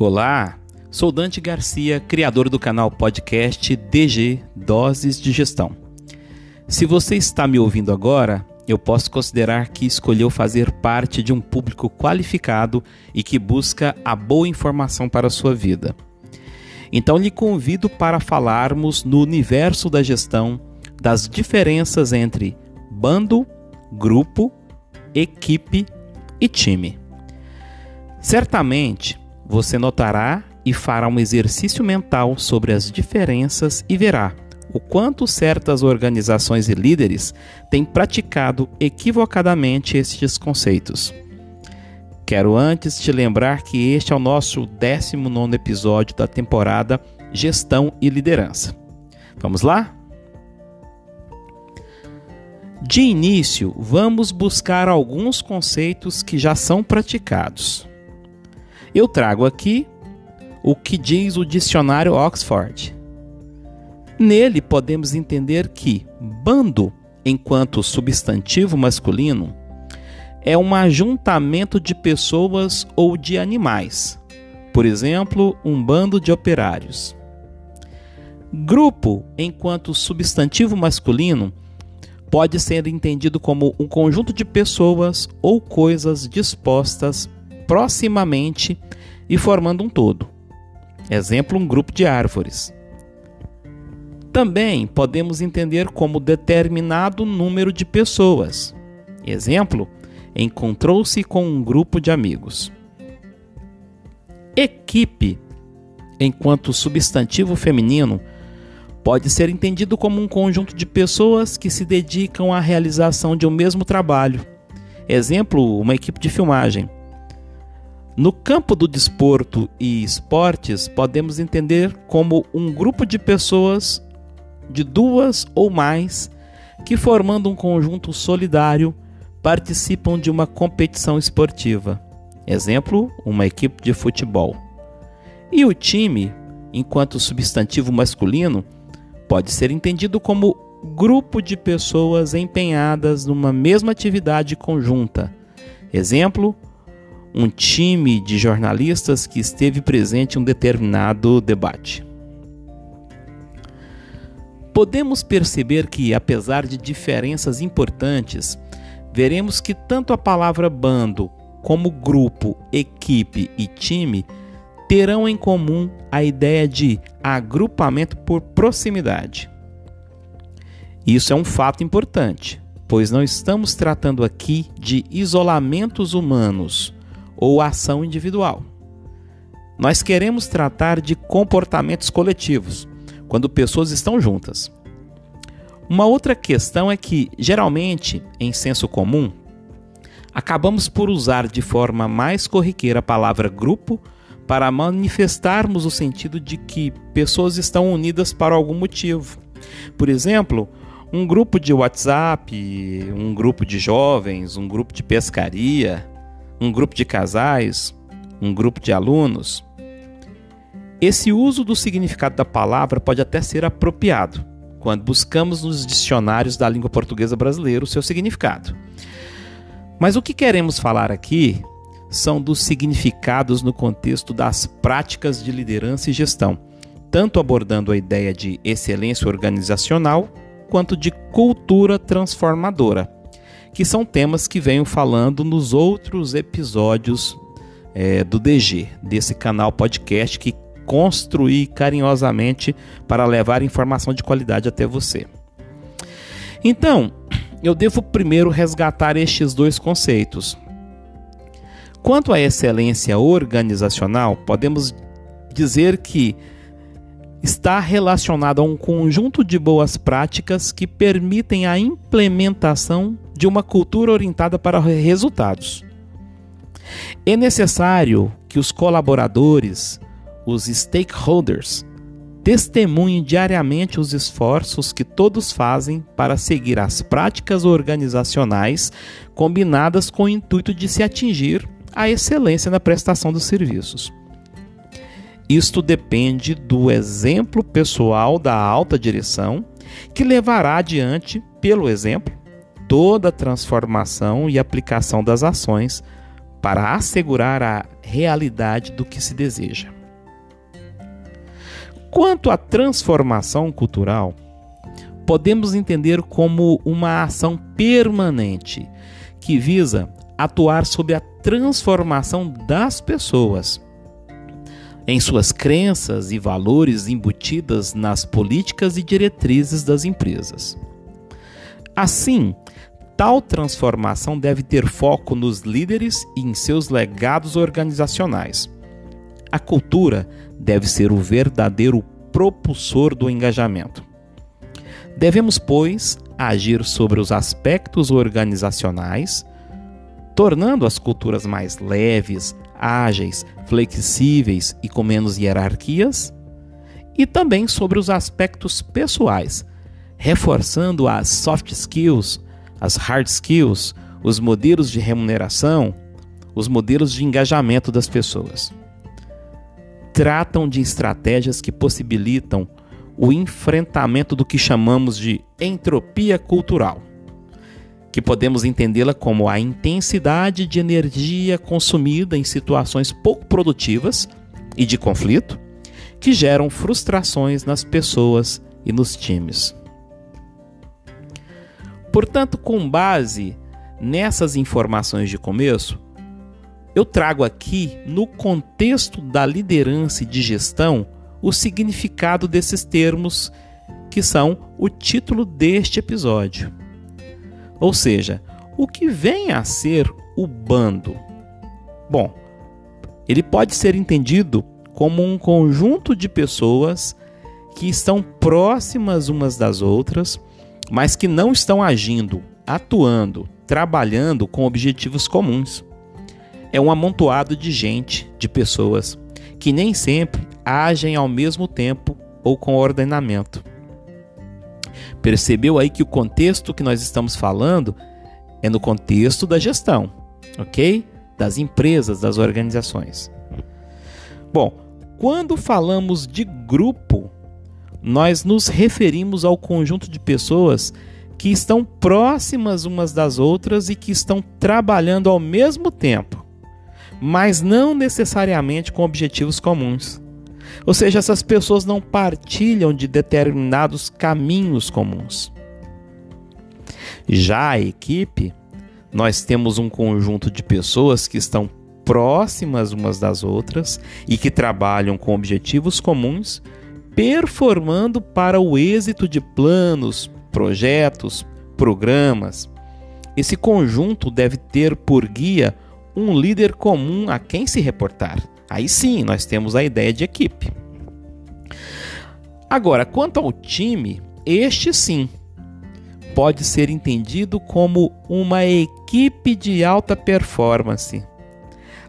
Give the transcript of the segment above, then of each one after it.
Olá, sou Dante Garcia, criador do canal podcast DG Doses de Gestão. Se você está me ouvindo agora, eu posso considerar que escolheu fazer parte de um público qualificado e que busca a boa informação para a sua vida. Então lhe convido para falarmos no universo da gestão das diferenças entre bando, grupo, equipe e time. Certamente você notará e fará um exercício mental sobre as diferenças e verá o quanto certas organizações e líderes têm praticado equivocadamente estes conceitos. Quero antes te lembrar que este é o nosso 19 episódio da temporada Gestão e Liderança. Vamos lá? De início, vamos buscar alguns conceitos que já são praticados. Eu trago aqui o que diz o dicionário Oxford. Nele podemos entender que bando, enquanto substantivo masculino, é um ajuntamento de pessoas ou de animais. Por exemplo, um bando de operários. Grupo, enquanto substantivo masculino, pode ser entendido como um conjunto de pessoas ou coisas dispostas proximamente e formando um todo. Exemplo, um grupo de árvores. Também podemos entender como determinado número de pessoas. Exemplo, encontrou-se com um grupo de amigos. Equipe, enquanto substantivo feminino, pode ser entendido como um conjunto de pessoas que se dedicam à realização de um mesmo trabalho. Exemplo, uma equipe de filmagem. No campo do desporto e esportes, podemos entender como um grupo de pessoas de duas ou mais que, formando um conjunto solidário, participam de uma competição esportiva. Exemplo, uma equipe de futebol. E o time, enquanto substantivo masculino, pode ser entendido como grupo de pessoas empenhadas numa mesma atividade conjunta. Exemplo, um time de jornalistas que esteve presente em um determinado debate. Podemos perceber que, apesar de diferenças importantes, veremos que tanto a palavra bando como grupo, equipe e time terão em comum a ideia de agrupamento por proximidade. Isso é um fato importante, pois não estamos tratando aqui de isolamentos humanos ou ação individual. Nós queremos tratar de comportamentos coletivos, quando pessoas estão juntas. Uma outra questão é que, geralmente, em senso comum, acabamos por usar de forma mais corriqueira a palavra grupo para manifestarmos o sentido de que pessoas estão unidas para algum motivo. Por exemplo, um grupo de WhatsApp, um grupo de jovens, um grupo de pescaria, um grupo de casais, um grupo de alunos. Esse uso do significado da palavra pode até ser apropriado quando buscamos nos dicionários da língua portuguesa brasileira o seu significado. Mas o que queremos falar aqui são dos significados no contexto das práticas de liderança e gestão, tanto abordando a ideia de excelência organizacional quanto de cultura transformadora, que são temas que venho falando nos outros episódios é, do DG, desse canal podcast que construí carinhosamente para levar informação de qualidade até você. Então, eu devo primeiro resgatar estes dois conceitos, Quanto à excelência organizacional, podemos dizer que está relacionado a um conjunto de boas práticas que permitem a implementação de uma cultura orientada para resultados. É necessário que os colaboradores, os stakeholders, testemunhem diariamente os esforços que todos fazem para seguir as práticas organizacionais combinadas com o intuito de se atingir a excelência na prestação dos serviços. Isto depende do exemplo pessoal da alta direção, que levará adiante, pelo exemplo, toda a transformação e aplicação das ações para assegurar a realidade do que se deseja. Quanto à transformação cultural, podemos entender como uma ação permanente que visa atuar sobre a transformação das pessoas em suas crenças e valores embutidas nas políticas e diretrizes das empresas. Assim, tal transformação deve ter foco nos líderes e em seus legados organizacionais. A cultura deve ser o verdadeiro propulsor do engajamento. Devemos, pois, agir sobre os aspectos organizacionais, tornando as culturas mais leves, ágeis, flexíveis e com menos hierarquias, e também sobre os aspectos pessoais, reforçando as soft skills, as hard skills, os modelos de remuneração, os modelos de engajamento das pessoas. Tratam de estratégias que possibilitam o enfrentamento do que chamamos de entropia cultural que podemos entendê-la como a intensidade de energia consumida em situações pouco produtivas e de conflito, que geram frustrações nas pessoas e nos times. Portanto, com base nessas informações de começo, eu trago aqui, no contexto da liderança e de gestão, o significado desses termos que são o título deste episódio. Ou seja, o que vem a ser o bando? Bom, ele pode ser entendido como um conjunto de pessoas que estão próximas umas das outras, mas que não estão agindo, atuando, trabalhando com objetivos comuns. É um amontoado de gente, de pessoas, que nem sempre agem ao mesmo tempo ou com ordenamento. Percebeu aí que o contexto que nós estamos falando é no contexto da gestão, ok? Das empresas, das organizações. Bom, quando falamos de grupo, nós nos referimos ao conjunto de pessoas que estão próximas umas das outras e que estão trabalhando ao mesmo tempo, mas não necessariamente com objetivos comuns. Ou seja, essas pessoas não partilham de determinados caminhos comuns. Já a equipe, nós temos um conjunto de pessoas que estão próximas umas das outras e que trabalham com objetivos comuns, performando para o êxito de planos, projetos, programas. Esse conjunto deve ter por guia um líder comum a quem se reportar. Aí sim, nós temos a ideia de equipe. Agora, quanto ao time, este sim pode ser entendido como uma equipe de alta performance.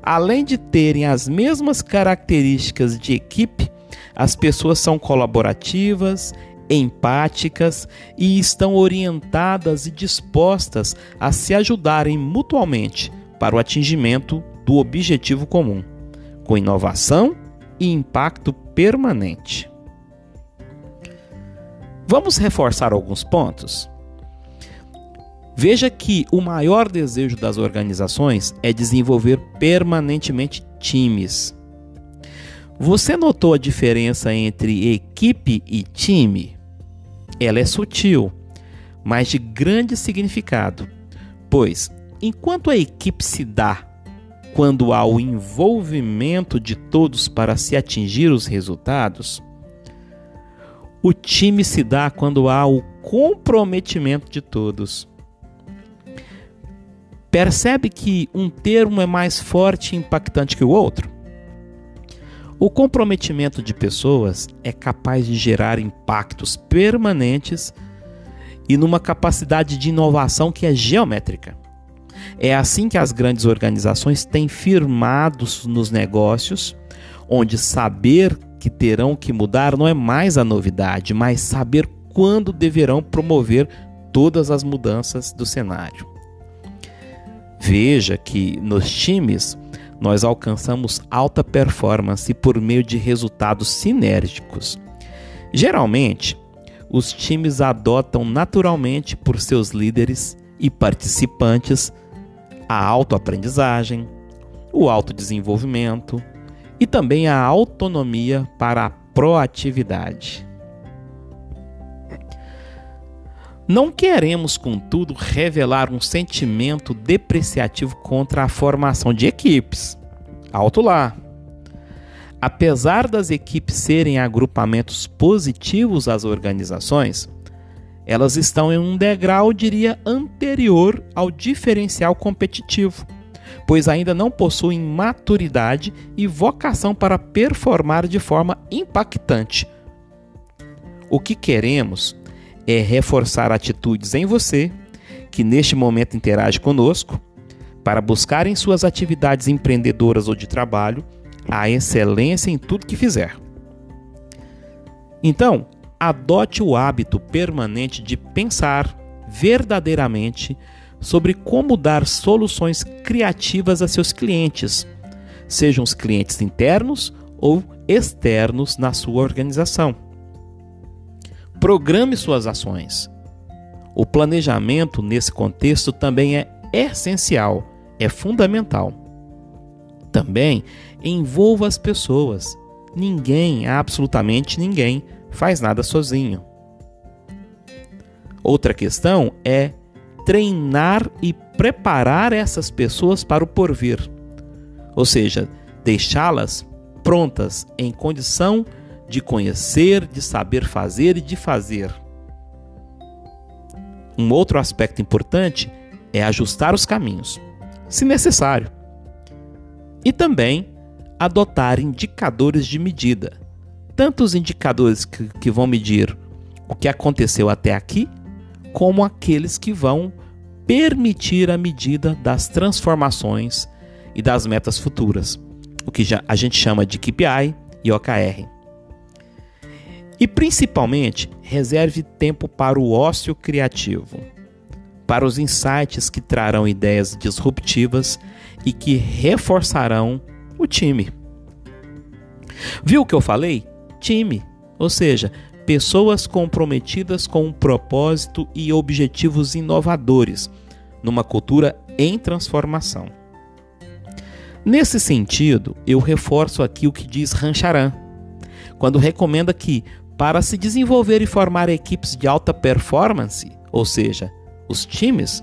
Além de terem as mesmas características de equipe, as pessoas são colaborativas, empáticas e estão orientadas e dispostas a se ajudarem mutuamente para o atingimento do objetivo comum com inovação e impacto permanente. Vamos reforçar alguns pontos? Veja que o maior desejo das organizações é desenvolver permanentemente times. Você notou a diferença entre equipe e time? Ela é sutil, mas de grande significado, pois enquanto a equipe se dá quando há o envolvimento de todos para se atingir os resultados, o time se dá quando há o comprometimento de todos. Percebe que um termo é mais forte e impactante que o outro? O comprometimento de pessoas é capaz de gerar impactos permanentes e numa capacidade de inovação que é geométrica. É assim que as grandes organizações têm firmados nos negócios, onde saber que terão que mudar não é mais a novidade, mas saber quando deverão promover todas as mudanças do cenário. Veja que nos times nós alcançamos alta performance por meio de resultados sinérgicos. Geralmente, os times adotam naturalmente por seus líderes e participantes a autoaprendizagem, o autodesenvolvimento e também a autonomia para a proatividade. Não queremos, contudo, revelar um sentimento depreciativo contra a formação de equipes. Alto lá! Apesar das equipes serem agrupamentos positivos às organizações, elas estão em um degrau, diria, anterior ao diferencial competitivo, pois ainda não possuem maturidade e vocação para performar de forma impactante. O que queremos é reforçar atitudes em você que neste momento interage conosco para buscar em suas atividades empreendedoras ou de trabalho a excelência em tudo que fizer. Então, adote o hábito permanente de pensar verdadeiramente sobre como dar soluções criativas a seus clientes, sejam os clientes internos ou externos na sua organização. Programe suas ações. O planejamento nesse contexto também é essencial, é fundamental. Também envolva as pessoas. Ninguém, absolutamente ninguém, faz nada sozinho. Outra questão é treinar e preparar essas pessoas para o porvir. Ou seja, deixá-las prontas em condição de de conhecer, de saber fazer e de fazer. Um outro aspecto importante é ajustar os caminhos, se necessário, e também adotar indicadores de medida, tanto os indicadores que, que vão medir o que aconteceu até aqui, como aqueles que vão permitir a medida das transformações e das metas futuras, o que a gente chama de KPI e OKR. E principalmente, reserve tempo para o ócio criativo, para os insights que trarão ideias disruptivas e que reforçarão o time. Viu o que eu falei? Time, ou seja, pessoas comprometidas com um propósito e objetivos inovadores, numa cultura em transformação. Nesse sentido, eu reforço aqui o que diz Rancharan, quando recomenda que para se desenvolver e formar equipes de alta performance, ou seja, os times,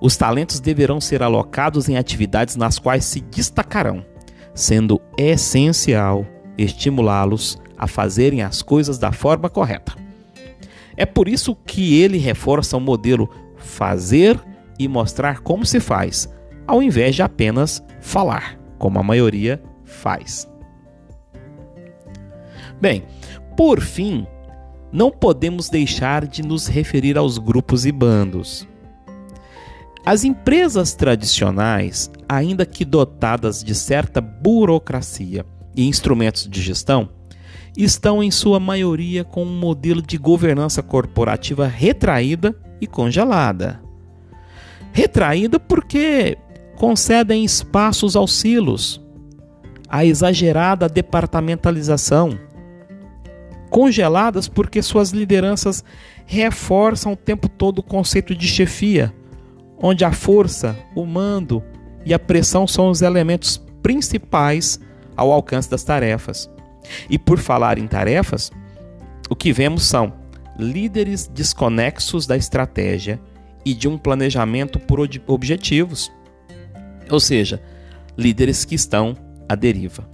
os talentos deverão ser alocados em atividades nas quais se destacarão, sendo essencial estimulá-los a fazerem as coisas da forma correta. É por isso que ele reforça o modelo fazer e mostrar como se faz, ao invés de apenas falar, como a maioria faz. Bem, por fim, não podemos deixar de nos referir aos grupos e bandos. As empresas tradicionais, ainda que dotadas de certa burocracia e instrumentos de gestão, estão em sua maioria com um modelo de governança corporativa retraída e congelada. Retraída porque concedem espaços aos silos, a exagerada departamentalização congeladas porque suas lideranças reforçam o tempo todo o conceito de chefia, onde a força, o mando e a pressão são os elementos principais ao alcance das tarefas. E por falar em tarefas, o que vemos são líderes desconexos da estratégia e de um planejamento por objetivos, ou seja, líderes que estão à deriva.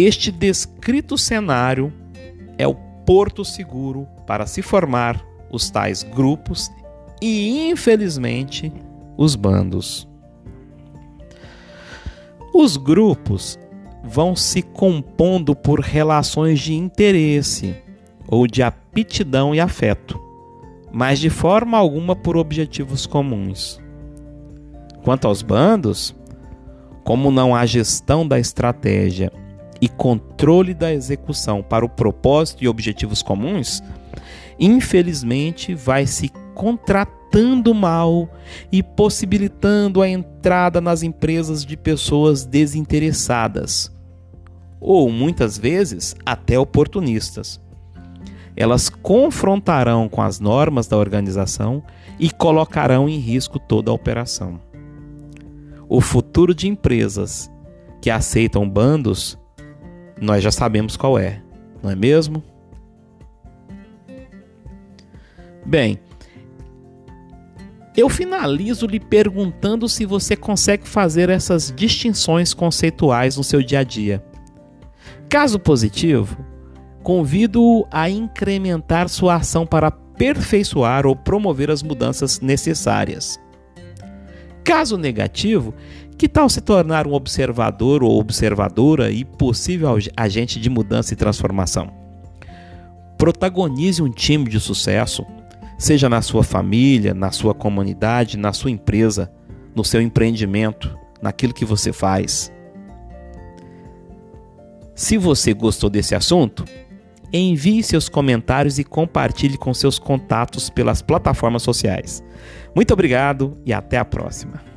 Este descrito cenário é o porto seguro para se formar os tais grupos e, infelizmente, os bandos. Os grupos vão se compondo por relações de interesse ou de aptidão e afeto, mas de forma alguma por objetivos comuns. Quanto aos bandos, como não há gestão da estratégia e controle da execução para o propósito e objetivos comuns, infelizmente vai se contratando mal e possibilitando a entrada nas empresas de pessoas desinteressadas, ou muitas vezes até oportunistas. Elas confrontarão com as normas da organização e colocarão em risco toda a operação. o futuro de empresas que aceitam bandos, nós já sabemos qual é, não é mesmo? Bem, eu finalizo lhe perguntando se você consegue fazer essas distinções conceituais no seu dia a dia. Caso positivo, convido-o a incrementar sua ação para aperfeiçoar ou promover as mudanças necessárias. Caso negativo, que tal se tornar um observador ou observadora e possível agente de mudança e transformação? Protagonize um time de sucesso, seja na sua família, na sua comunidade, na sua empresa, no seu empreendimento, naquilo que você faz. Se você gostou desse assunto, envie seus comentários e compartilhe com seus contatos pelas plataformas sociais. Muito obrigado e até a próxima.